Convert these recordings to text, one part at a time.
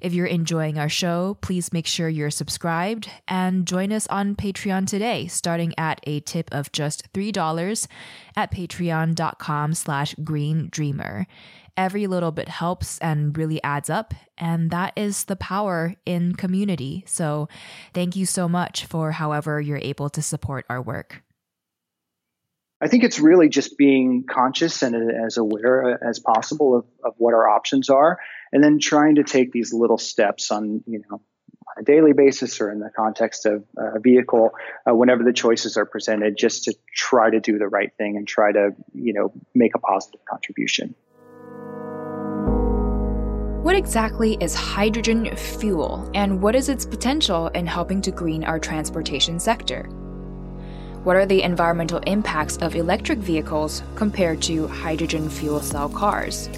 If you're enjoying our show, please make sure you're subscribed and join us on Patreon today, starting at a tip of just $3 at patreon.com slash green dreamer. Every little bit helps and really adds up, and that is the power in community. So thank you so much for however you're able to support our work. I think it's really just being conscious and as aware as possible of, of what our options are and then trying to take these little steps on you know on a daily basis or in the context of a vehicle uh, whenever the choices are presented just to try to do the right thing and try to you know make a positive contribution. What exactly is hydrogen fuel and what is its potential in helping to green our transportation sector? What are the environmental impacts of electric vehicles compared to hydrogen fuel cell cars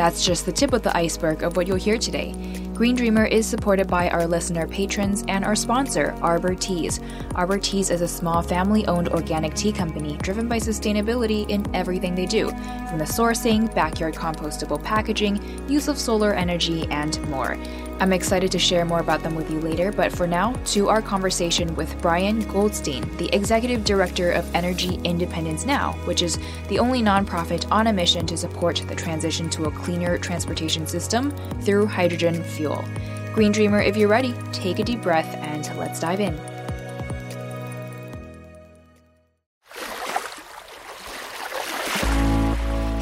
that's just the tip of the iceberg of what you'll hear today. Green Dreamer is supported by our listener patrons and our sponsor, Arbor Teas. Arbor Teas is a small family owned organic tea company driven by sustainability in everything they do, from the sourcing, backyard compostable packaging, use of solar energy, and more. I'm excited to share more about them with you later, but for now, to our conversation with Brian Goldstein, the Executive Director of Energy Independence Now, which is the only nonprofit on a mission to support the transition to a cleaner transportation system through hydrogen fuel. Green Dreamer, if you're ready, take a deep breath and let's dive in.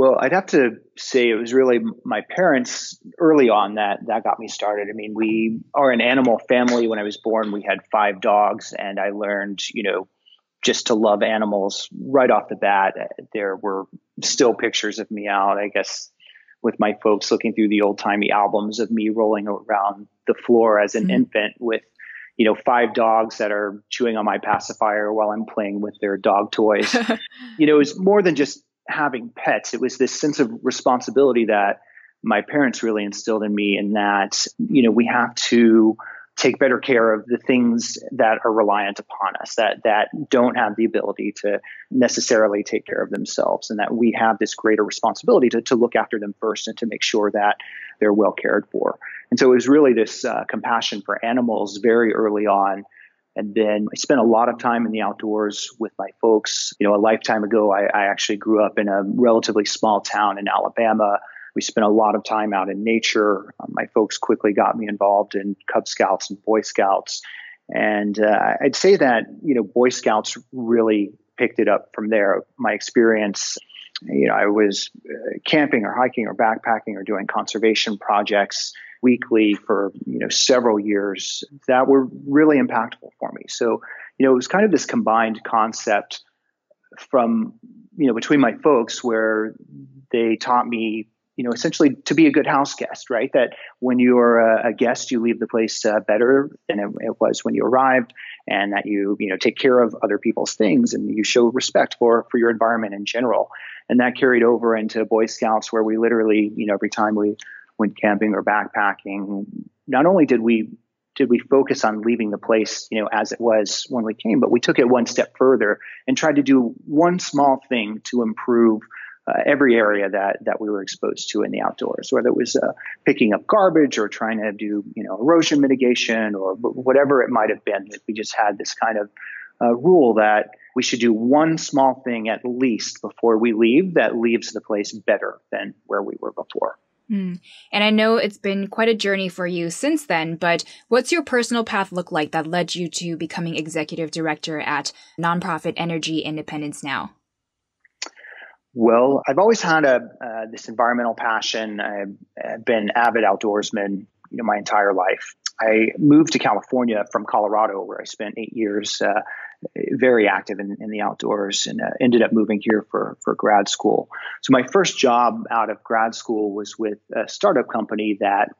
Well, I'd have to say it was really my parents early on that that got me started. I mean, we are an animal family. When I was born, we had five dogs, and I learned, you know, just to love animals right off the bat. There were still pictures of me out, I guess, with my folks looking through the old timey albums of me rolling around the floor as an mm-hmm. infant with you know, five dogs that are chewing on my pacifier while I'm playing with their dog toys. you know, it's more than just having pets. It was this sense of responsibility that my parents really instilled in me in that, you know, we have to take better care of the things that are reliant upon us that that don't have the ability to necessarily take care of themselves and that we have this greater responsibility to, to look after them first and to make sure that they're well cared for and so it was really this uh, compassion for animals very early on and then I spent a lot of time in the outdoors with my folks. You know, a lifetime ago, I, I actually grew up in a relatively small town in Alabama. We spent a lot of time out in nature. Um, my folks quickly got me involved in Cub Scouts and Boy Scouts. And uh, I'd say that, you know, Boy Scouts really picked it up from there. My experience, you know, I was uh, camping or hiking or backpacking or doing conservation projects weekly for you know several years that were really impactful for me. So you know it was kind of this combined concept from you know between my folks where they taught me you know essentially to be a good house guest right that when you're a, a guest you leave the place uh, better than it, it, was when you arrived and that you you know take care of other people's things and you show respect for for your environment in general and that carried over into boy scouts where we literally you know every time we went camping or backpacking, not only did we did we focus on leaving the place, you know, as it was when we came, but we took it one step further and tried to do one small thing to improve uh, every area that that we were exposed to in the outdoors, whether it was uh, picking up garbage or trying to do, you know, erosion mitigation or whatever it might have been. We just had this kind of uh, rule that we should do one small thing at least before we leave that leaves the place better than where we were before. Mm. And I know it's been quite a journey for you since then, but what's your personal path look like that led you to becoming executive director at nonprofit Energy Independence Now? Well, I've always had a uh, this environmental passion. I've, I've been avid outdoorsman you know my entire life. I moved to California from Colorado, where I spent eight years, uh, very active in, in, the outdoors, and uh, ended up moving here for for grad school. So my first job out of grad school was with a startup company that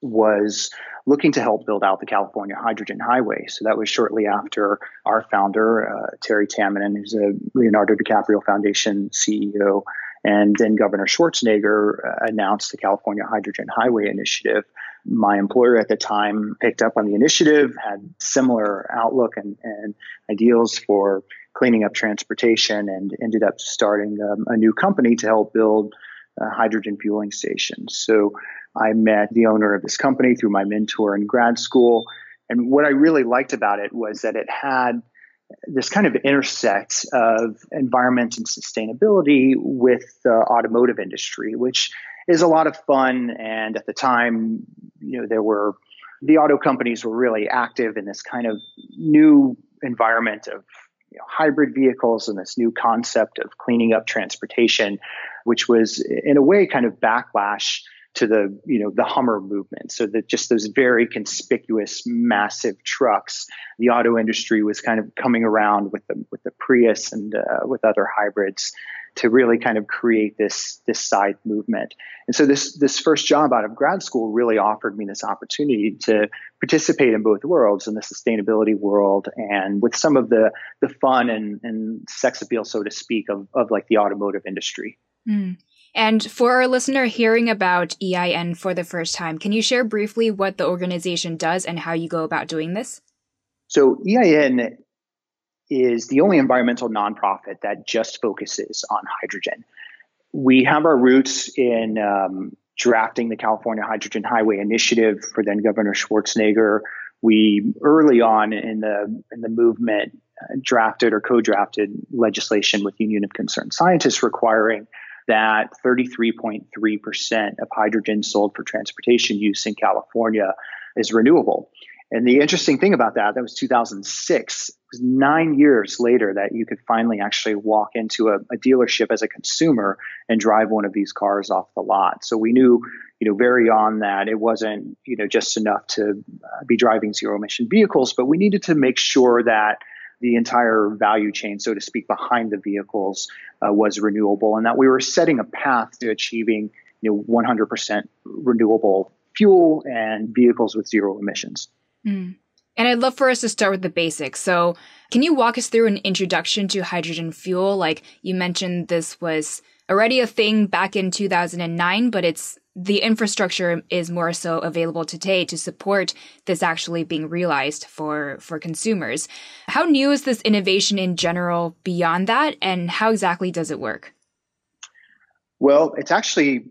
was looking to help build out the California Hydrogen Highway. So that was shortly after our founder, uh, Terry Tamminen, who's a Leonardo DiCaprio Foundation CEO, and then Governor Schwarzenegger uh, announced the California Hydrogen Highway Initiative. My employer at the time picked up on the initiative, had similar outlook and, and ideals for cleaning up transportation, and ended up starting um, a new company to help build uh, hydrogen fueling stations. So I met the owner of this company through my mentor in grad school. And what I really liked about it was that it had this kind of intersect of environment and sustainability with the automotive industry, which is a lot of fun. And at the time, you know, there were the auto companies were really active in this kind of new environment of you know, hybrid vehicles and this new concept of cleaning up transportation, which was in a way kind of backlash to the you know the Hummer movement. So that just those very conspicuous, massive trucks. The auto industry was kind of coming around with the with the Prius and uh, with other hybrids to really kind of create this this side movement. And so this this first job out of grad school really offered me this opportunity to participate in both worlds, in the sustainability world and with some of the the fun and, and sex appeal, so to speak, of, of like the automotive industry. Mm. And for our listener hearing about EIN for the first time, can you share briefly what the organization does and how you go about doing this? So, EIN is the only environmental nonprofit that just focuses on hydrogen. We have our roots in um, drafting the California Hydrogen Highway Initiative for then Governor Schwarzenegger. We early on in the in the movement uh, drafted or co-drafted legislation with Union of Concerned Scientists requiring that 33.3% of hydrogen sold for transportation use in California is renewable. And the interesting thing about that, that was 2006. It was nine years later that you could finally actually walk into a, a, dealership as a consumer and drive one of these cars off the lot. So we knew, you know, very on that it wasn't, you know, just enough to uh, be driving zero emission vehicles, but we needed to make sure that the entire value chain, so to speak, behind the vehicles uh, was renewable, and that we were setting a path to achieving you know 100% renewable fuel and vehicles with zero emissions. Mm. And I'd love for us to start with the basics. So, can you walk us through an introduction to hydrogen fuel? Like you mentioned, this was already a thing back in 2009, but it's the infrastructure is more so available today to support this actually being realized for for consumers. How new is this innovation in general beyond that and how exactly does it work? Well, it's actually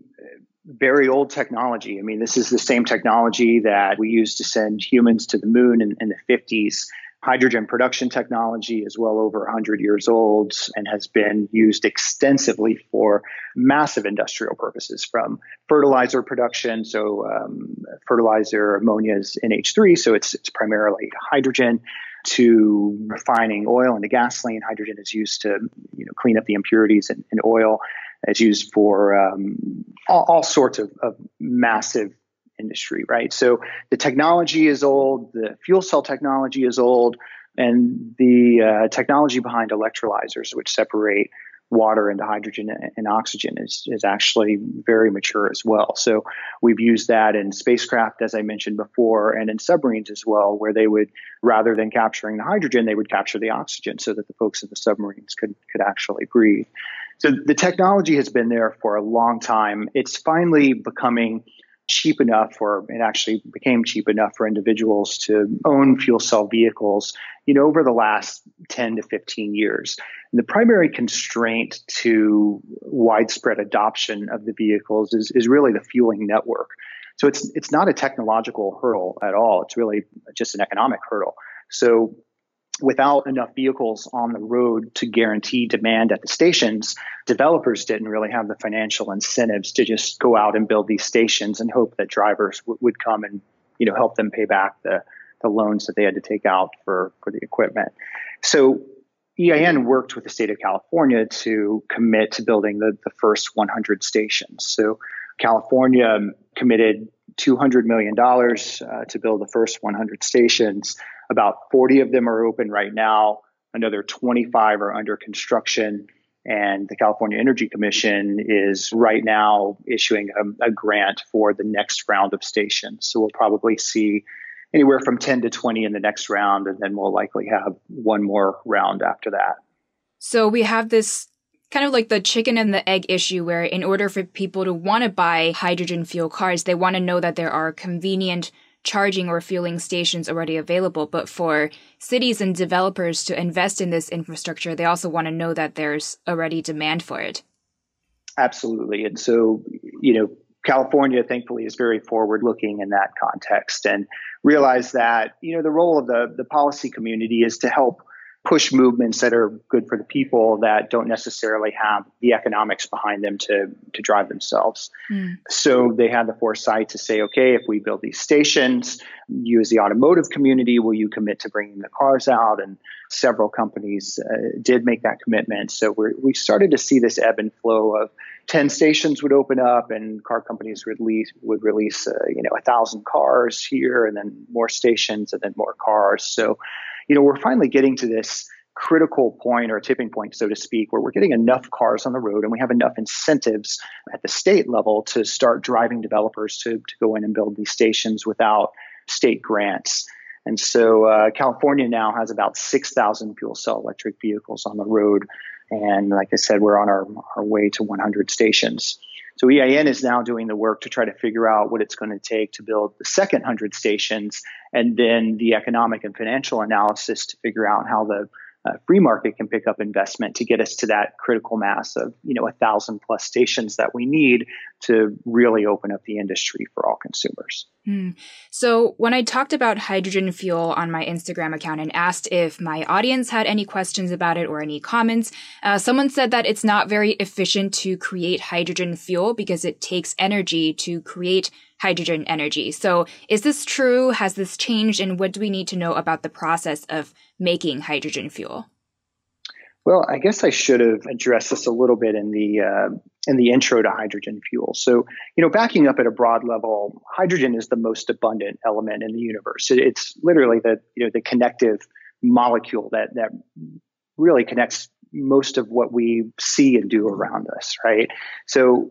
very old technology. I mean, this is the same technology that we used to send humans to the moon in, in the 50s hydrogen production technology is well over 100 years old and has been used extensively for massive industrial purposes from fertilizer production. So, um, fertilizer ammonia is NH3, so it's, it's primarily hydrogen. To refining oil into gasoline, hydrogen is used to you know clean up the impurities in, in oil. It's used for um, all, all, sorts of, of massive industry, right? So the technology is old, the fuel cell technology is old, and the uh, technology behind electrolyzers, which separate water into hydrogen and oxygen, is, is actually very mature as well. So we've used that in spacecraft, as I mentioned before, and in submarines as well, where they would, rather than capturing the hydrogen, they would capture the oxygen so that the folks in the submarines could, could actually breathe. So the technology has been there for a long time. It's finally becoming cheap enough, or it actually became cheap enough for individuals to own fuel cell vehicles, you know, over the last 10 to 15 years. And the primary constraint to widespread adoption of the vehicles is, is really the fueling network. So it's it's not a technological hurdle at all. It's really just an economic hurdle. So without enough vehicles on the road to guarantee demand at the stations, developers didn't really have the financial incentives to just go out and build these stations and hope that drivers w- would come and you know help them pay back the, the loans that they had to take out for, for the equipment. So EIN worked with the state of California to commit to building the, the first 100 stations. So California committed $200 million uh, to build the first 100 stations. About 40 of them are open right now. Another 25 are under construction. And the California Energy Commission is right now issuing a, a grant for the next round of stations. So we'll probably see anywhere from 10 to 20 in the next round, and then we'll likely have one more round after that. So we have this kind of like the chicken and the egg issue where in order for people to want to buy hydrogen fuel cars, they want to know that there are convenient charging or fueling stations already available. But for cities and developers to invest in this infrastructure, they also want to know that there's already demand for it. Absolutely. And so, you know, California, thankfully, is very forward looking in that context and realize that, you know, the role of the, the policy community is to help push movements that are good for the people that don't necessarily have the economics behind them to to drive themselves. Mm. So they had the foresight to say, okay, if we build these stations, you as the automotive community, will you commit to bringing the cars out? And several companies uh, did make that commitment. So we we started to see this ebb and flow of 10 stations would open up and car companies would release, would release uh, you know, a thousand cars here and then more stations and then more cars. So you know, we're finally getting to this critical point or tipping point, so to speak, where we're getting enough cars on the road and we have enough incentives at the state level to start driving developers to, to go in and build these stations without state grants. And so uh, California now has about 6,000 fuel cell electric vehicles on the road. And like I said, we're on our, our way to 100 stations. So EIN is now doing the work to try to figure out what it's going to take to build the second 100 stations and then the economic and financial analysis to figure out how the uh, free market can pick up investment to get us to that critical mass of you know a thousand plus stations that we need to really open up the industry for all consumers. Hmm. So when I talked about hydrogen fuel on my Instagram account and asked if my audience had any questions about it or any comments, uh, someone said that it's not very efficient to create hydrogen fuel because it takes energy to create hydrogen energy. So is this true? Has this changed? And what do we need to know about the process of making hydrogen fuel? Well, I guess I should have addressed this a little bit in the uh, in the intro to hydrogen fuel. So, you know, backing up at a broad level, hydrogen is the most abundant element in the universe. It, it's literally the you know the connective molecule that that really connects most of what we see and do around us, right? So,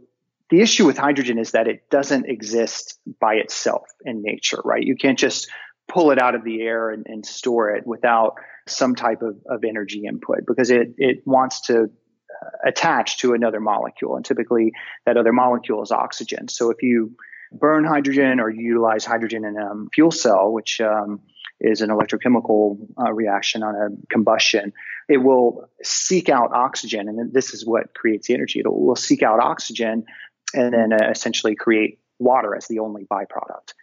the issue with hydrogen is that it doesn't exist by itself in nature, right? You can't just pull it out of the air and, and store it without some type of, of energy input because it, it wants to uh, attach to another molecule. And typically that other molecule is oxygen. So if you burn hydrogen or utilize hydrogen in a fuel cell, which um, is an electrochemical uh, reaction on a combustion, it will seek out oxygen. And this is what creates the energy. It will seek out oxygen and then uh, essentially create water as the only byproduct.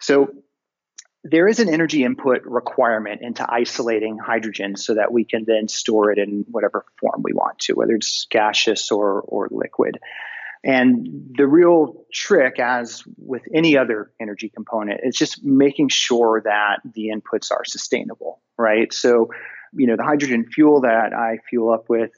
So there is an energy input requirement into isolating hydrogen so that we can then store it in whatever form we want to, whether it's gaseous or, or liquid. And the real trick, as with any other energy component, is just making sure that the inputs are sustainable, right? So, you know, the hydrogen fuel that I fuel up with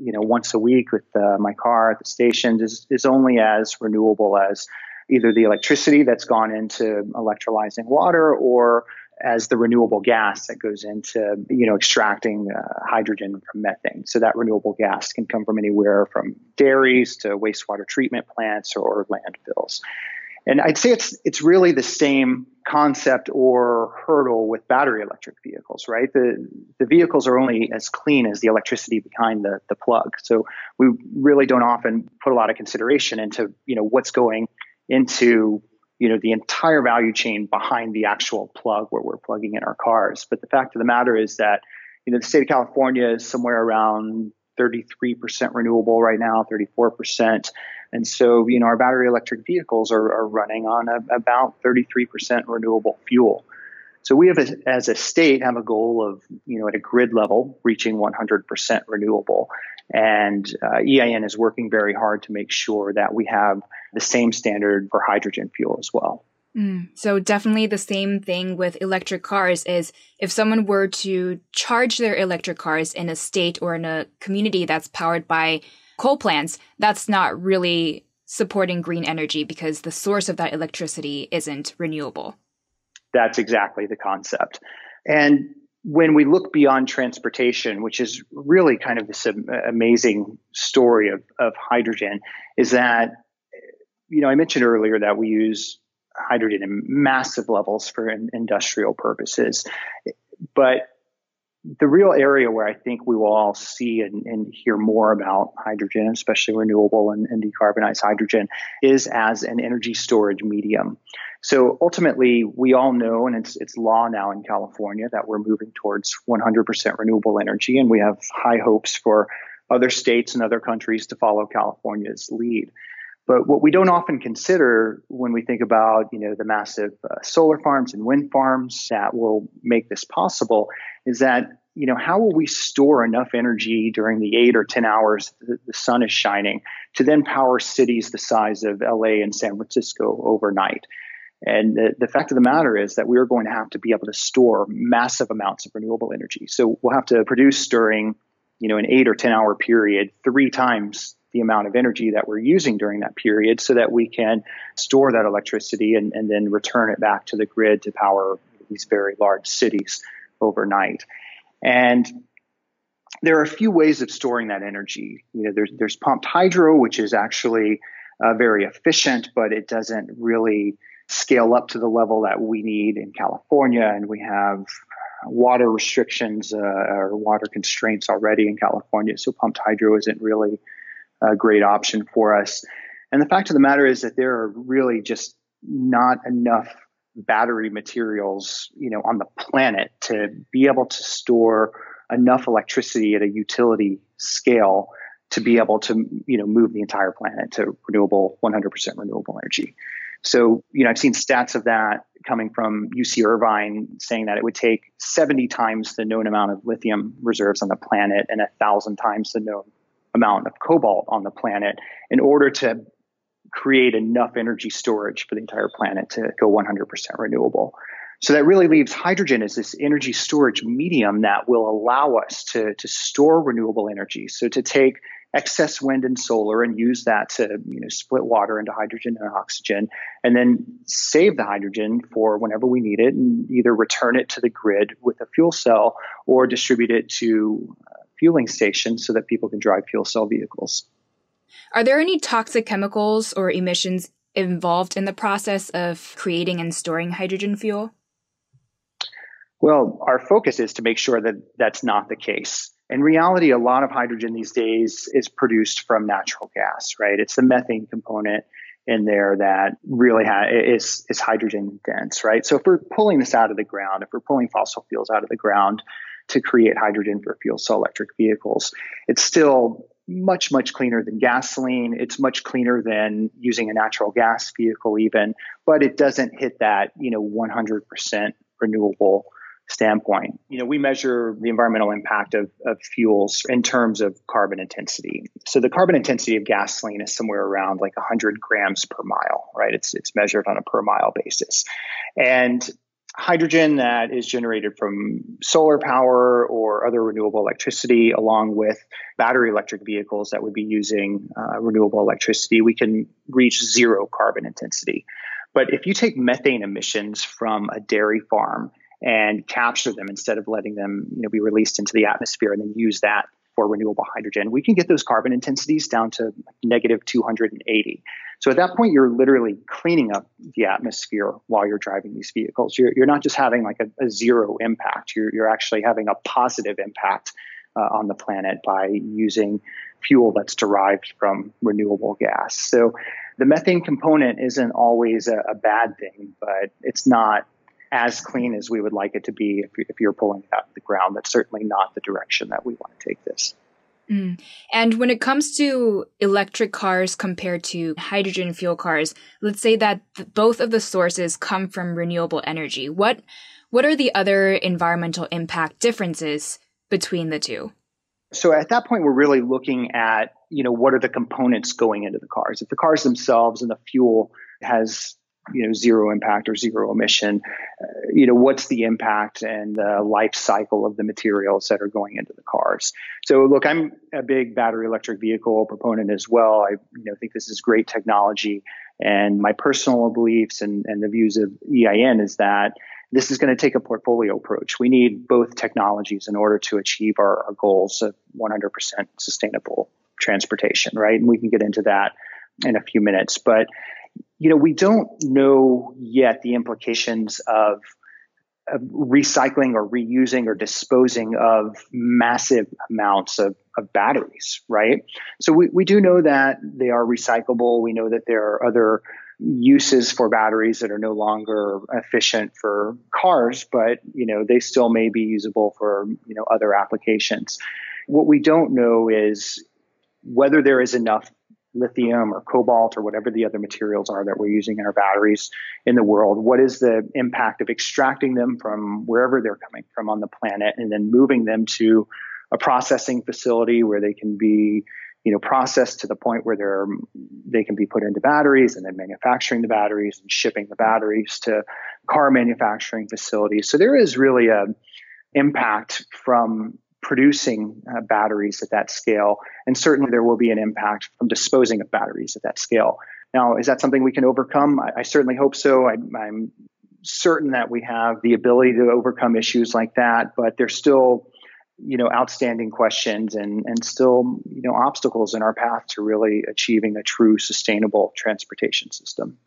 you know once a week with uh, my car at the station is is only as renewable as either the electricity that's gone into electrolyzing water or as the renewable gas that goes into you know extracting uh, hydrogen from methane so that renewable gas can come from anywhere from dairies to wastewater treatment plants or landfills and I'd say it's it's really the same concept or hurdle with battery electric vehicles, right? The the vehicles are only as clean as the electricity behind the the plug. So we really don't often put a lot of consideration into, you know, what's going into, you know, the entire value chain behind the actual plug where we're plugging in our cars. But the fact of the matter is that, you know, the state of California is somewhere around 33% renewable right now, 34%. And so, you know, our battery electric vehicles are, are running on a, about 33% renewable fuel. So we have, a, as a state, have a goal of, you know, at a grid level, reaching 100% renewable. And uh, EIN is working very hard to make sure that we have the same standard for hydrogen fuel as well. Mm. So definitely the same thing with electric cars is if someone were to charge their electric cars in a state or in a community that's powered by coal plants, that's not really supporting green energy because the source of that electricity isn't renewable. That's exactly the concept. And when we look beyond transportation, which is really kind of this amazing story of, of hydrogen, is that, you know, I mentioned earlier that we use hydrogen in massive levels for industrial purposes. But the real area where I think we will all see and, and hear more about hydrogen, especially renewable and, and, decarbonized hydrogen, is as an energy storage medium. So ultimately, we all know, and it's it's law now in California that we're moving towards 100% renewable energy, and we have high hopes for other states and other countries to follow California's lead. But what we don't often consider when we think about, you know, the massive uh, solar farms and wind farms that will make this possible is that, you know, how will we store enough energy during the eight or 10 hours the, the sun is shining to then power cities the size of LA and San Francisco overnight? And the, the, fact of the matter is that we are going to have to be able to store massive amounts of renewable energy. So we'll have to produce during, you know, an eight or 10 hour period three times the amount of energy that we're using during that period so that we can store that electricity and, and then return it back to the grid to power these very large cities overnight. And there are a few ways of storing that energy. You know, there's, there's pumped hydro, which is actually uh, very efficient, but it doesn't really scale up to the level that we need in California. And we have water restrictions uh, or water constraints already in California. So pumped hydro isn't really a great option for us. And the fact of the matter is that there are really just not enough battery materials, you know, on the planet to be able to store enough electricity at a utility scale to be able to, you know, move the entire planet to renewable, 100% renewable energy. So, you know, I've seen stats of that coming from UC Irvine saying that it would take 70 times the known amount of lithium reserves on the planet and a thousand times the known amount of cobalt on the planet in order to create enough energy storage for the entire planet to go 100% renewable. So that really leaves hydrogen as this energy storage medium that will allow us to, to store renewable energy. So to take excess wind and solar and use that to you know split water into hydrogen and oxygen and then save the hydrogen for whenever we need it and either return it to the grid with a fuel cell or distribute it to fueling stations so that people can drive fuel cell vehicles. Are there any toxic chemicals or emissions involved in the process of creating and storing hydrogen fuel? Well, our focus is to make sure that that's not the case. In reality, a lot of hydrogen these days is produced from natural gas, right? It's the methane component in there that really ha- is, is hydrogen dense, right? So if we're pulling this out of the ground, if we're pulling fossil fuels out of the ground, to create hydrogen for fuel cell electric vehicles. It's still much, much cleaner than gasoline. It's much cleaner than using a natural gas vehicle even, but it doesn't hit that, you know, 100% renewable standpoint. You know, we measure the environmental impact of, of fuels in terms of carbon intensity. So the carbon intensity of gasoline is somewhere around like 100 grams per mile, right? It's, it's measured on a per mile basis. And hydrogen that is generated from solar power or other renewable electricity, along with battery electric vehicles that would be using uh, renewable electricity, we can reach zero carbon intensity. But if you take methane emissions from a dairy farm and capture them instead of letting them you know, be released into the atmosphere and then use that for renewable hydrogen, we can get those carbon intensities down to negative 280. So at that point, you're literally cleaning up the atmosphere while you're driving these vehicles. You're, you're not just having like a, a zero impact, you're, you're actually having a positive impact uh, on the planet by using fuel that's derived from renewable gas. So the methane component isn't always a, a bad thing, but it's not as clean as we would like it to be if, if you're pulling it out of the ground. That's certainly not the direction that we want to take this. Mm. And when it comes to electric cars compared to hydrogen fuel cars, let's say that th- both of the sources come from renewable energy. What what are the other environmental impact differences between the two? So at that point, we're really looking at you know what are the components going into the cars. If the cars themselves and the fuel has you know zero impact or zero emission uh, you know what's the impact and the life cycle of the materials that are going into the cars? So look i'm a big battery electric vehicle proponent as well. I you know think this is great technology. And my personal beliefs and, and the views of ein is that this is going to take a portfolio approach. We need both technologies in order to achieve our, our goals of 100% sustainable transportation right? And we can get into that in a few minutes. But you know, we don't know yet the implications of, of, recycling or reusing or disposing of massive amounts of, of batteries, right? So we, we do know that they are recyclable. We know that there are other uses for batteries that are no longer efficient for cars, but you know, they still may be usable for, you know, other applications. What we don't know is whether there is enough lithium or cobalt or whatever the other materials are that we're using in our batteries in the world. What is the impact of extracting them from wherever they're coming from on the planet and then moving them to a processing facility where they can be you know processed to the point where they're they can be put into batteries and then manufacturing the batteries and shipping the batteries to car manufacturing facilities so there is really a impact from producing uh, batteries at that scale. And certainly there will be an impact from disposing of batteries at that scale. Now, is that something we can overcome? I, I certainly hope so. I, I'm certain that we have the ability to overcome issues like that, but there's still you know outstanding questions and and still you know obstacles in our path to really achieving a true sustainable transportation system.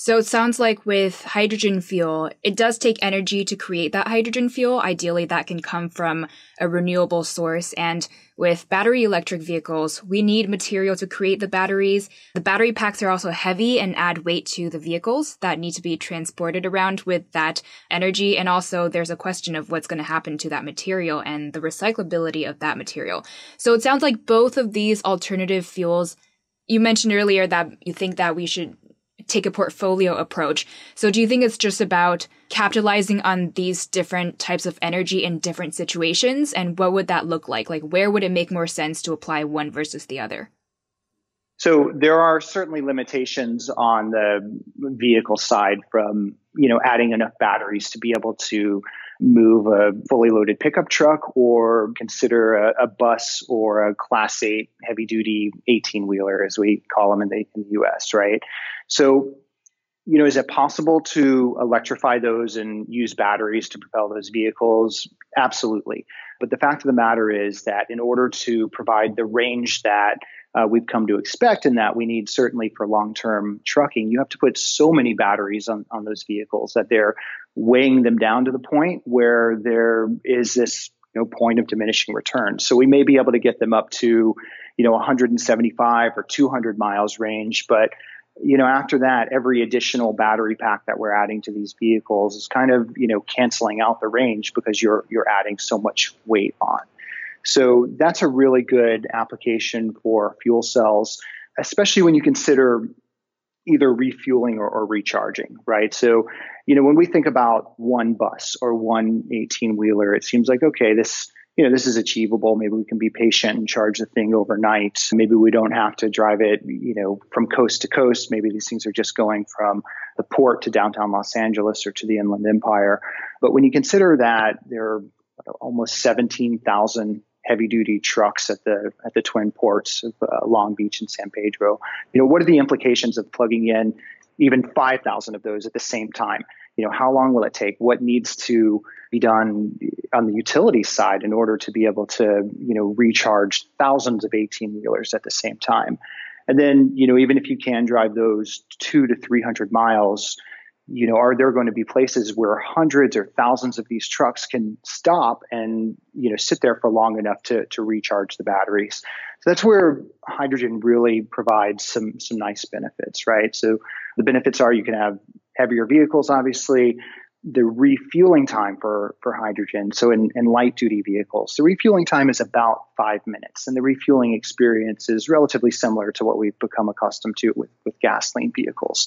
So it sounds like with hydrogen fuel, it does take energy to create that hydrogen fuel. Ideally, that can come from a renewable source. And with battery electric vehicles, we need material to create the batteries. The battery packs are also heavy and add weight to the vehicles that need to be transported around with that energy. And also there's a question of what's going to happen to that material and the recyclability of that material. So it sounds like both of these alternative fuels you mentioned earlier that you think that we should take a portfolio approach. So do you think it's just about capitalizing on these different types of energy in different situations? And what would that look like? Like, where would it make more sense to apply one versus the other? So there are certainly limitations on the vehicle side from, you know, adding enough batteries to be able to move a fully loaded pickup truck or consider a, a bus or a class 8 heavy duty 18 wheeler as we call them in the, in the US, right? So, you know, is it possible to electrify those and use batteries to propel those vehicles? Absolutely. But the fact of the matter is that in order to provide the range that uh, we've come to expect and that we need certainly for long-term trucking, you have to put so many batteries on, on those vehicles that they're weighing them down to the point where there is this you know, point of diminishing returns. So we may be able to get them up to, you know, 175 or 200 miles range, but you know, after that, every additional battery pack that we're adding to these vehicles is kind of, you know, canceling out the range because you're you're adding so much weight on. So that's a really good application for fuel cells, especially when you consider either refueling or, or recharging, right? So, you know, when we think about one bus or one 18 wheeler, it seems like, okay, this you know, this is achievable. Maybe we can be patient and charge the thing overnight. Maybe we don't have to drive it, you know, from coast to coast. Maybe these things are just going from the port to downtown Los Angeles or to the Inland Empire. But when you consider that there are almost 17,000 heavy duty trucks at the at the twin ports of uh, Long Beach and San Pedro, you know, what are the implications of plugging in even 5,000 of those at the same time? You know, how long will it take? What needs to be done on the utility side in order to be able to, you know, recharge thousands of 18 wheelers at the same time. And then, you know, even if you can drive those two to 300 miles, you know, are there going to be places where hundreds or thousands of these trucks can stop and, you know, sit there for long enough to, to recharge the batteries? So that's where hydrogen really provides some, some nice benefits, right? So the benefits are you can have heavier vehicles, obviously the refueling time for, for hydrogen. So in, in light duty vehicles, the refueling time is about five minutes. And the refueling experience is relatively similar to what we've become accustomed to with, with gasoline vehicles.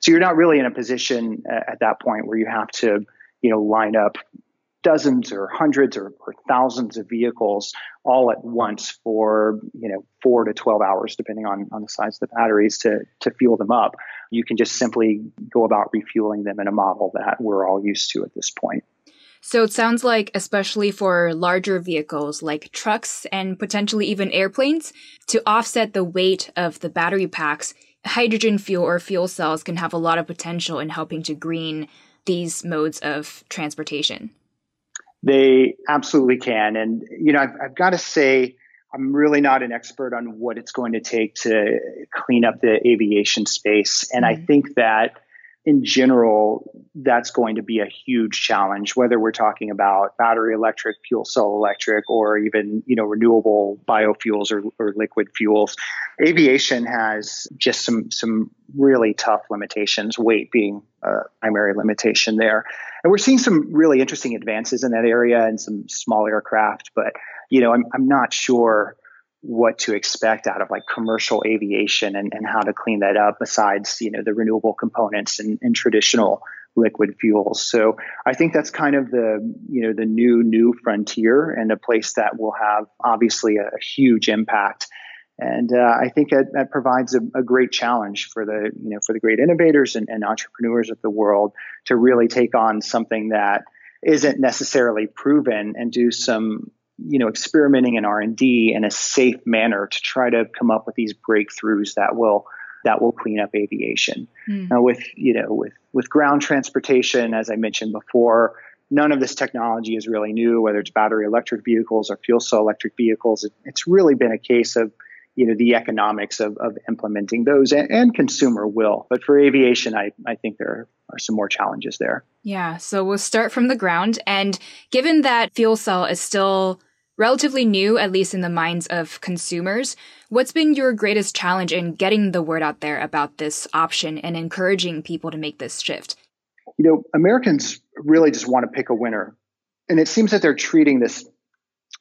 So you're not really in a position uh, at that point where you have to, you know, line up dozens or hundreds or, or, thousands of vehicles all at once for you know four to 12 hours depending on, on the size of the batteries to, to fuel them up you can just simply go about refueling them in a model that we're all used to at this point so it sounds like, especially for larger vehicles like trucks and potentially even airplanes, to offset the weight of the battery packs, hydrogen fuel or fuel cells can have a lot of potential in helping to green these modes of transportation. They absolutely can. And, you know, I've, I've got to say, I'm really not an expert on what it's going to take to clean up the aviation space. And mm-hmm. I think that in general, that's going to be a huge challenge, whether we're talking about battery electric, fuel cell electric, or even, you know, renewable biofuels or, or liquid fuels. Aviation has just some, some really tough limitations, weight being a primary limitation there. And we're seeing some really interesting advances in that area and some small aircraft, but, you know, I'm, I'm not sure what to expect out of like commercial aviation and, and how to clean that up besides you know the renewable components and, and traditional liquid fuels. So i think that's kind of the you know the new new frontier and a place that will have obviously a, a huge impact. And uh, I think that, that provides a, a, great challenge for the you know for the great innovators and, and entrepreneurs of the world to really take on something that isn't necessarily proven and do some you know experimenting in r&d in a safe manner to try to come up with these breakthroughs that will that will clean up aviation. Mm. now with you know with with ground transportation as i mentioned before none of this technology is really new whether it's battery electric vehicles or fuel cell electric vehicles. It, it's really been a case of you know the economics of, of implementing those and, and, consumer will. But for aviation I, I think there are some more challenges there. Yeah so we'll start from the ground. And given that fuel cell is still relatively new, at least in the minds of consumers. What's been your greatest challenge in getting the word out there about this option and encouraging people to make this shift? You know, Americans really just want to pick a winner. And it seems that they're treating this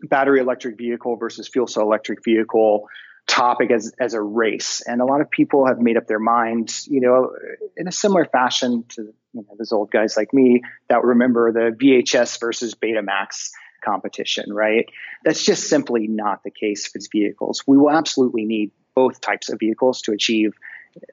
battery electric vehicle versus fuel cell electric vehicle topic as, as a race. And a lot of people have made up their minds, you know, in a similar fashion to you know, those old guys like me that remember the VHS versus Betamax competition, right? That's just simply not the case for these vehicles. We will absolutely need both types of vehicles to achieve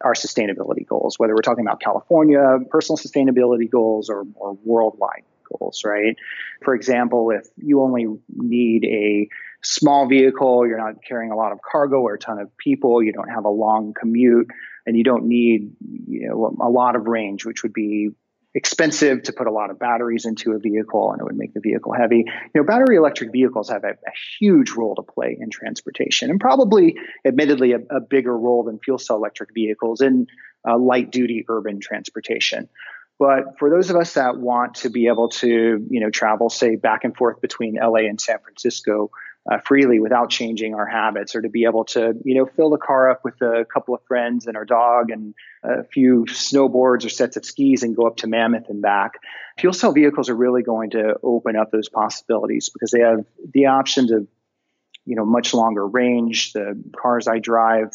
our sustainability goals, whether we're talking about California personal sustainability goals or, or worldwide goals, right? For example, if you only need a small vehicle, you're not carrying a lot of cargo or a ton of people, you don't have a long commute, and you don't need you know a lot of range, which would be expensive to put a lot of batteries into a vehicle and it would make the vehicle heavy. You know, battery electric vehicles have a, a huge role to play in transportation and probably, admittedly, a, a bigger role than fuel cell electric vehicles in uh, light duty urban transportation. But for those of us that want to be able to, you know, travel, say, back and forth between LA and San Francisco, uh, freely without changing our habits or to be able to you know fill the car up with a couple of friends and our dog and a few snowboards or sets of skis and go up to mammoth and back. Fuel cell vehicles are really going to open up those possibilities because they have the option of you know much longer range. The cars i drive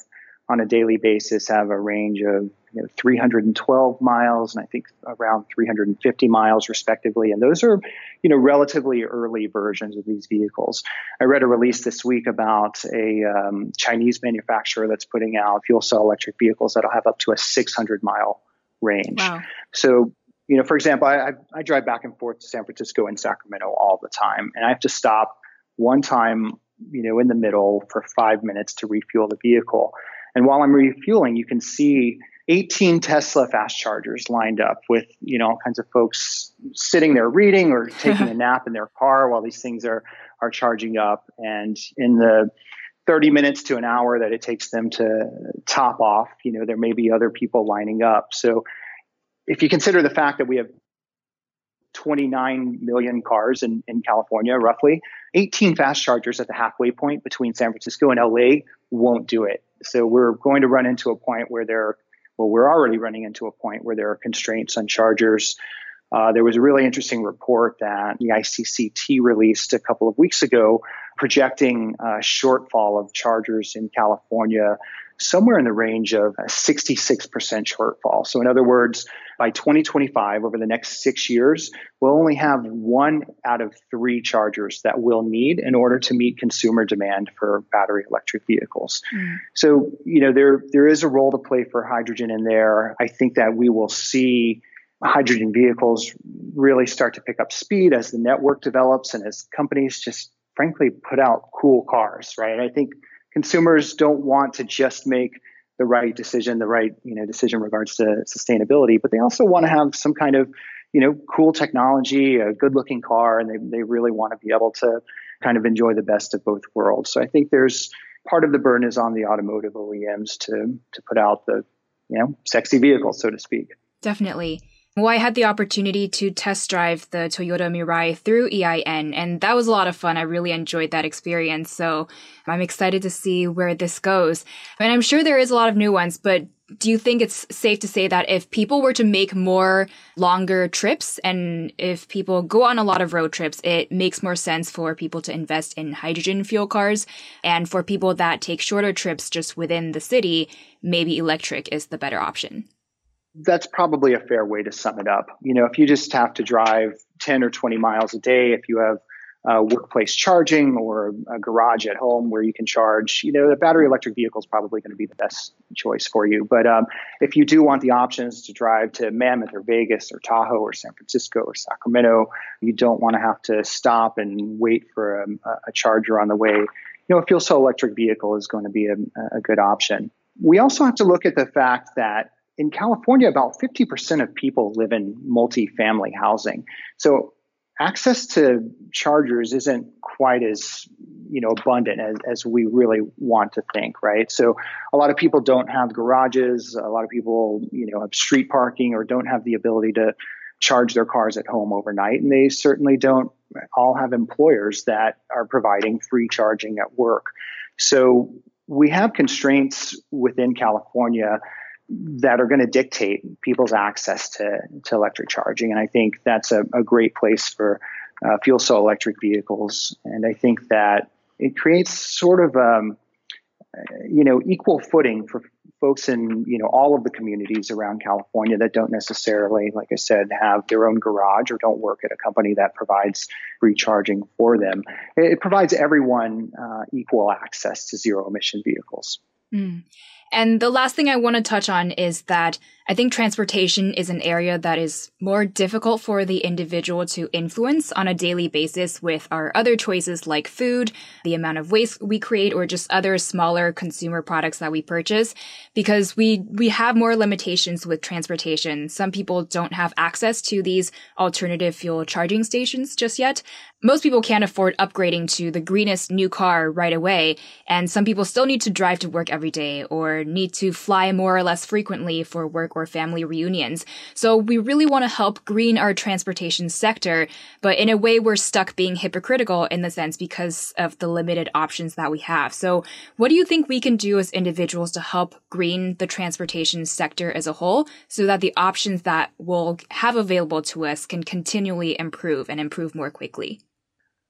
on a daily basis have a range of you know, 312 miles and I think around 350 miles respectively. And those are, you know, relatively early versions of these vehicles. I read a release this week about a um, Chinese manufacturer that's putting out fuel cell electric vehicles that'll have up to a 600 mile range. Wow. So, you know, for example, I, I, I drive back and forth to San Francisco and Sacramento all the time, and I have to stop one time, you know, in the middle for five minutes to refuel the vehicle. And while I'm refueling, you can see 18 Tesla fast chargers lined up with, you know, all kinds of folks sitting there reading or taking a nap in their car while these things are, are charging up. And in the 30 minutes to an hour that it takes them to top off, you know, there may be other people lining up. So if you consider the fact that we have 29 million cars in, in California, roughly, 18 fast chargers at the halfway point between San Francisco and LA won't do it. So we're going to run into a point where there well, we're already running into a point where there are constraints on chargers. Uh, there was a really interesting report that the ICCT released a couple of weeks ago projecting a shortfall of chargers in California somewhere in the range of a 66% shortfall. So, in other words, by 2025, over the next six years, we'll only have one out of three chargers that we'll need in order to meet consumer demand for battery electric vehicles. Mm. So, you know, there there is a role to play for hydrogen in there. I think that we will see hydrogen vehicles really start to pick up speed as the network develops and as companies just frankly put out cool cars, right? I think consumers don't want to just make the right decision, the right you know decision regards to sustainability, but they also want to have some kind of you know cool technology, a good looking car, and they they really want to be able to kind of enjoy the best of both worlds. So I think there's part of the burden is on the automotive OEMs to to put out the you know sexy vehicles, so to speak. Definitely. Well, I had the opportunity to test drive the Toyota Mirai through EIN, and that was a lot of fun. I really enjoyed that experience. So I'm excited to see where this goes. And I'm sure there is a lot of new ones, but do you think it's safe to say that if people were to make more longer trips and if people go on a lot of road trips, it makes more sense for people to invest in hydrogen fuel cars? And for people that take shorter trips just within the city, maybe electric is the better option? That's probably a fair way to sum it up. You know, if you just have to drive 10 or 20 miles a day, if you have uh, workplace charging or a garage at home where you can charge, you know, the battery electric vehicle is probably going to be the best choice for you. But um, if you do want the options to drive to Mammoth or Vegas or Tahoe or San Francisco or Sacramento, you don't want to have to stop and wait for a, a charger on the way. You know, a fuel cell electric vehicle is going to be a, a good option. We also have to look at the fact that in California, about 50% of people live in multifamily housing. So access to chargers isn't quite as you know abundant as, as we really want to think right? So a lot of people don't have garages. A lot of people you know have street parking or don't have the ability to charge their cars at home overnight. And they certainly don't all have employers that are providing free charging at work. So we have constraints within california that are going to dictate people's access to, to electric charging. And I think that's a, a great place for uh, fuel cell electric vehicles. And I think that it creates sort of, um, you know, equal footing for folks in, you know, all of the communities around California that don't necessarily, like I said, have their own garage or don't work at a company that provides free charging for them. It, provides everyone uh, equal access to zero emission vehicles. Mm. And the last thing I want to touch on is that I think transportation is an area that is more difficult for the individual to influence on a daily basis with our other choices like food, the amount of waste we create, or just other smaller consumer products that we purchase because we, we have more limitations with transportation. Some people don't have access to these alternative fuel charging stations just yet. Most people can't afford upgrading to the greenest new car right away. And some people still need to drive to work every day or need to fly more or less frequently for work or family reunions. So we really want to help green our transportation sector, but in a way we're stuck being hypocritical in the sense because of the limited options that we have. So what do you think we can do as individuals to help green the transportation sector as a whole so that the options that we'll have available to us can continually improve and improve more quickly?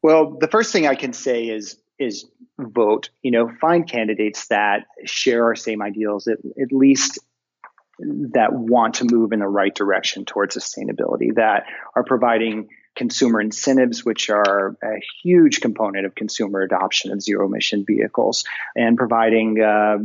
Well, the first thing I can say is is vote. You know, find candidates that share our same ideals, at, at least that want to move in the right direction towards sustainability, that are providing consumer incentives, which are a huge component of consumer adoption of zero emission vehicles, and providing uh,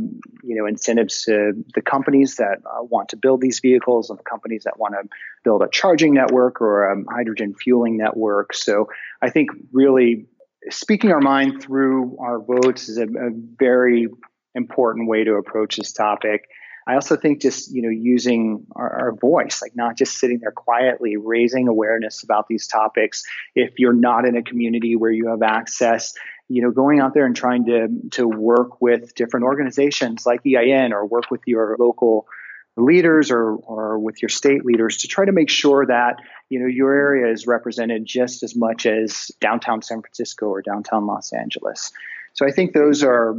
you know incentives to the companies that uh, want to build these vehicles and the companies that want to build a charging network or a hydrogen fueling network. So I think really speaking our mind through our votes is a, a very important way to approach this topic. I also think just you know using our, our, voice, like not just sitting there quietly, raising awareness about these topics. If you're not in a community where you have access, you know, going out there and trying to to work with different organizations like EIN or work with your local leaders or or with your state leaders to try to make sure that you know your area is represented just as much as downtown San Francisco or downtown Los Angeles. So I think those are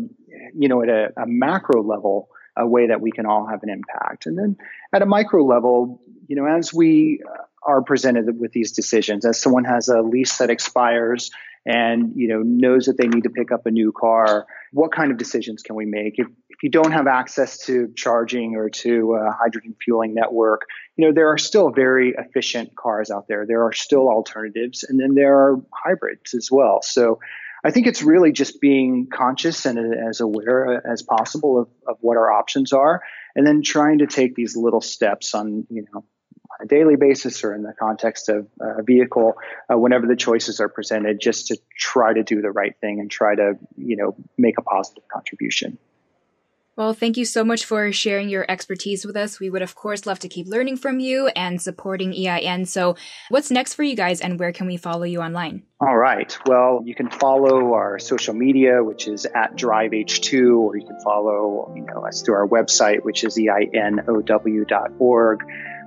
you know at a, a macro level a way that we can all have an impact. And then at a micro level, you know, as we are presented with these decisions, as someone has a lease that expires and you know knows that they need to pick up a new car, what kind of decisions can we make? If if you don't have access to charging or to a hydrogen fueling network, you know, there are still very efficient cars out there. There are still alternatives, and then there are hybrids as well. So I think it's really just being conscious and uh, as aware uh, as possible of, of what our options are, and then trying to take these little steps on, you know, on a daily basis or in the context of uh, a vehicle, uh, whenever the choices are presented, just to try to do the right thing and try to, you know, make a positive contribution. Well, thank you so much for sharing your expertise with us. We would, of course, love to keep learning from you and supporting EIN. So, what's next for you guys, and where can we follow you online? All right. Well, you can follow our social media, which is at DriveH2, or you can follow you know, us through our website, which is einow.org.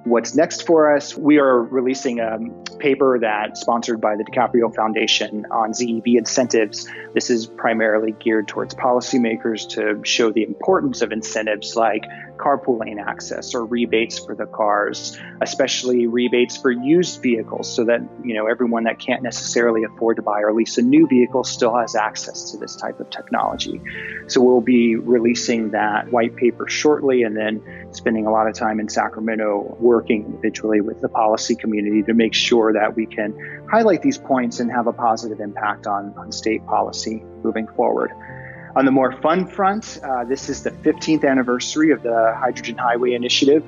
What's next for us? We are releasing a paper that's sponsored by the DiCaprio Foundation on ZEV incentives. This is primarily geared towards policymakers to show the importance of incentives like carpool lane access or rebates for the cars, especially rebates for used vehicles so that, you know, everyone that can't necessarily afford to buy or lease a new vehicle still has access to this type of technology. So we'll be releasing that white paper shortly and then spending a lot of time in Sacramento working individually with the policy community to make sure that we can highlight these points and have a positive impact on, on state policy moving forward. On the more fun front, uh, this is the 15th anniversary of the Hydrogen Highway Initiative.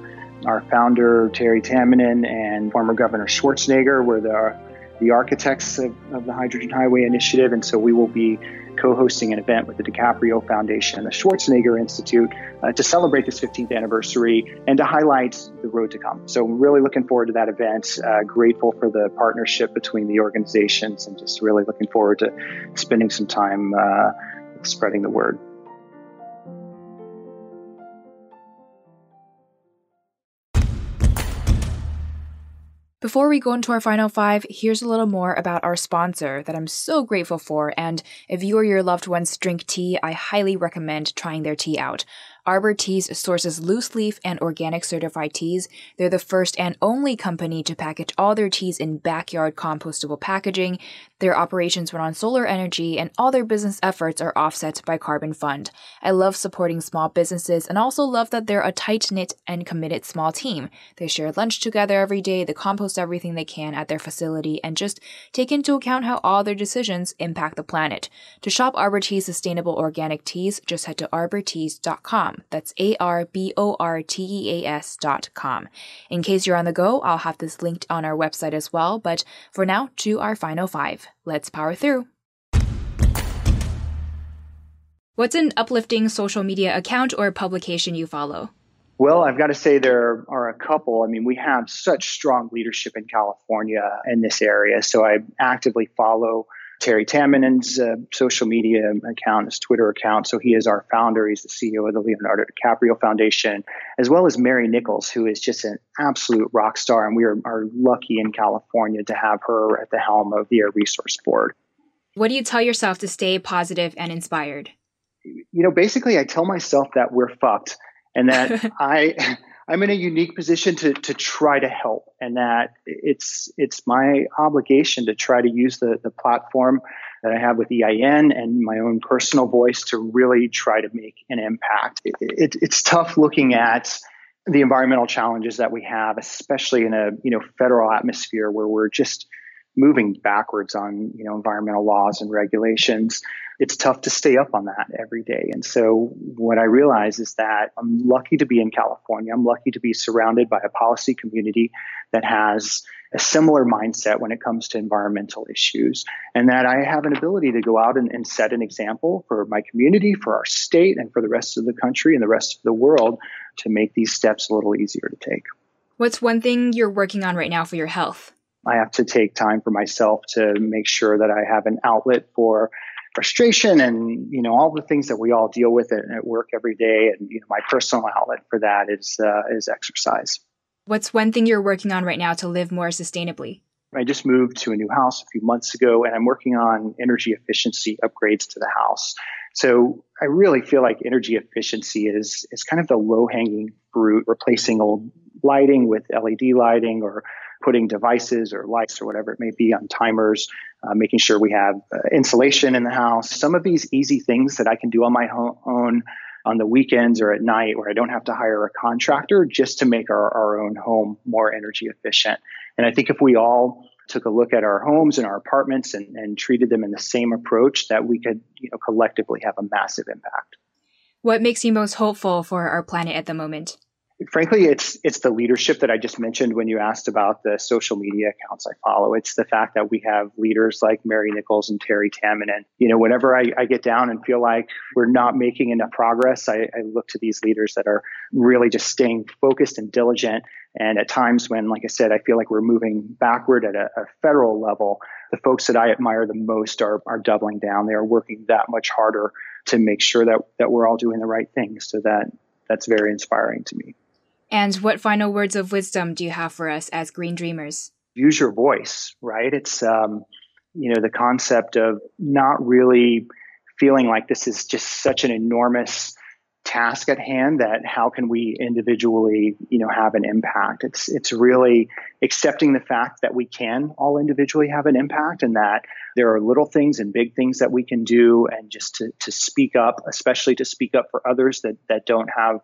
Our founder, Terry Tamminen, and former Governor Schwarzenegger were the, the architects of, of the Hydrogen Highway Initiative, and so we will be co hosting an event with the DiCaprio Foundation and the Schwarzenegger Institute uh, to celebrate this 15th anniversary and to highlight the road to come. So, really looking forward to that event. Uh, grateful for the partnership between the organizations and just really looking forward to spending some time uh, spreading the word. Before we go into our final five, here's a little more about our sponsor that I'm so grateful for. And if you or your loved ones drink tea, I highly recommend trying their tea out. Arbor Teas sources loose leaf and organic certified teas. They're the first and only company to package all their teas in backyard compostable packaging. Their operations run on solar energy, and all their business efforts are offset by Carbon Fund. I love supporting small businesses and also love that they're a tight knit and committed small team. They share lunch together every day, they compost everything they can at their facility, and just take into account how all their decisions impact the planet. To shop Arbor Tea's sustainable organic teas, just head to arborteas.com. That's A R B O R T E A S.com. In case you're on the go, I'll have this linked on our website as well. But for now, to our final five. Let's power through. What's an uplifting social media account or publication you follow? Well, I've got to say there are a couple. I mean, we have such strong leadership in California in this area. So I actively follow Terry Tamminen's uh, social media account, his Twitter account. So he is our founder. He's the CEO of the Leonardo DiCaprio Foundation, as well as Mary Nichols, who is just an absolute rock star. And we are, are lucky in California to have her at the helm of the Air Resource Board. What do you tell yourself to stay positive and inspired? You know, basically, I tell myself that we're fucked and that I I'm in a unique position to to try to help, and that it's it's my obligation to try to use the the platform that I have with EIN and my own personal voice to really try to make an impact. It, it, it's tough looking at the environmental challenges that we have, especially in a you know federal atmosphere where we're just moving backwards on you know environmental laws and regulations it's tough to stay up on that every day. And so what i realize is that i'm lucky to be in california. I'm lucky to be surrounded by a policy community that has a similar mindset when it comes to environmental issues and that i have an ability to go out and, and set an example for my community for our state and for the rest of the country and the rest of the world to make these steps a little easier to take. What's one thing you're working on right now for your health I have to take time for myself to make sure that I have an outlet for frustration and you know all the things that we all deal with at, at work every day. And you know, my personal outlet for that is uh, is exercise. What's one thing you're working on right now to live more sustainably? I just moved to a new house a few months ago, and I'm working on energy efficiency upgrades to the house. So I really feel like energy efficiency is is kind of the low hanging fruit, replacing old lighting with LED lighting or putting devices or lights or whatever it may be on timers, uh, making sure we have uh, insulation in the house. Some of these easy things that I can do on my own on the weekends or at night where I don't have to hire a contractor just to make our, our own home more energy efficient. And I think if we all took a look at our homes and our apartments and, and treated them in the same approach, that we could you know, collectively have a massive impact. What makes you most hopeful for our planet at the moment? Frankly, it's it's the leadership that I just mentioned when you asked about the social media accounts I follow. It's the fact that we have leaders like Mary Nichols and Terry Tamminen. You know, whenever I, I get down and feel like we're not making enough progress, I, I look to these leaders that are really just staying focused and diligent. And at times when, like I said, I feel like we're moving backward at a, a federal level, the folks that I admire the most are are doubling down. They are working that much harder to make sure that that we're all doing the right things. So that that's very inspiring to me. And what final words of wisdom do you have for us as green dreamers? Use your voice, right? It's, um, you know, the concept of not really feeling like this is just such an enormous task at hand that how can we individually you know have an impact it's it's really accepting the fact that we can all individually have an impact and that there are little things and big things that we can do and just to, to speak up especially to speak up for others that that don't have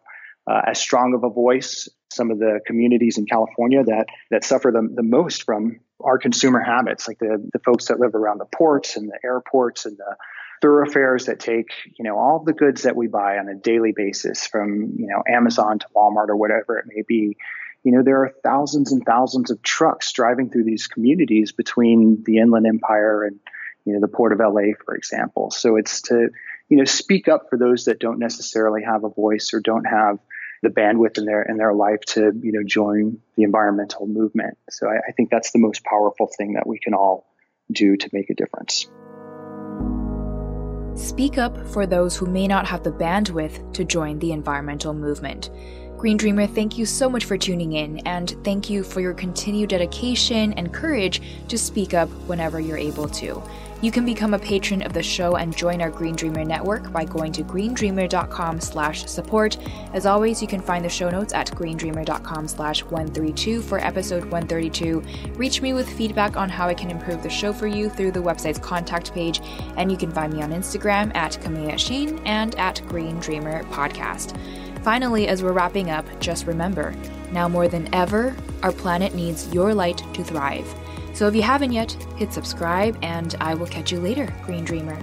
uh, as strong of a voice. Some of the communities in California that that suffer the, the most from our consumer habits, like the the folks that live around the ports and the airports and the thoroughfares that take you know all the goods that we buy on a daily basis from you know Amazon to Walmart or whatever it may be. You know there are thousands and thousands of trucks driving through these communities between the Inland Empire and you know the port of LA, for example. So it's to you know speak up for those that don't necessarily have a voice or don't have the bandwidth in their in their life to you know join the environmental movement. So I, I think that's the most powerful thing that we can all do to make a difference. Speak up for those who may not have the bandwidth to join the environmental movement. Green Dreamer, thank you so much for tuning in, and thank you for your continued dedication and courage to speak up whenever you're able to. You can become a patron of the show and join our Green Dreamer network by going to greendreamer.com slash support. As always, you can find the show notes at greendreamer.com slash 132 for episode 132. Reach me with feedback on how I can improve the show for you through the website's contact page, and you can find me on Instagram at Kamea Chayne and at Green Dreamer Podcast. Finally, as we're wrapping up, just remember, now more than ever, our planet needs your light to thrive. So if you haven't yet, hit subscribe, and I will catch you later, Green Dreamer.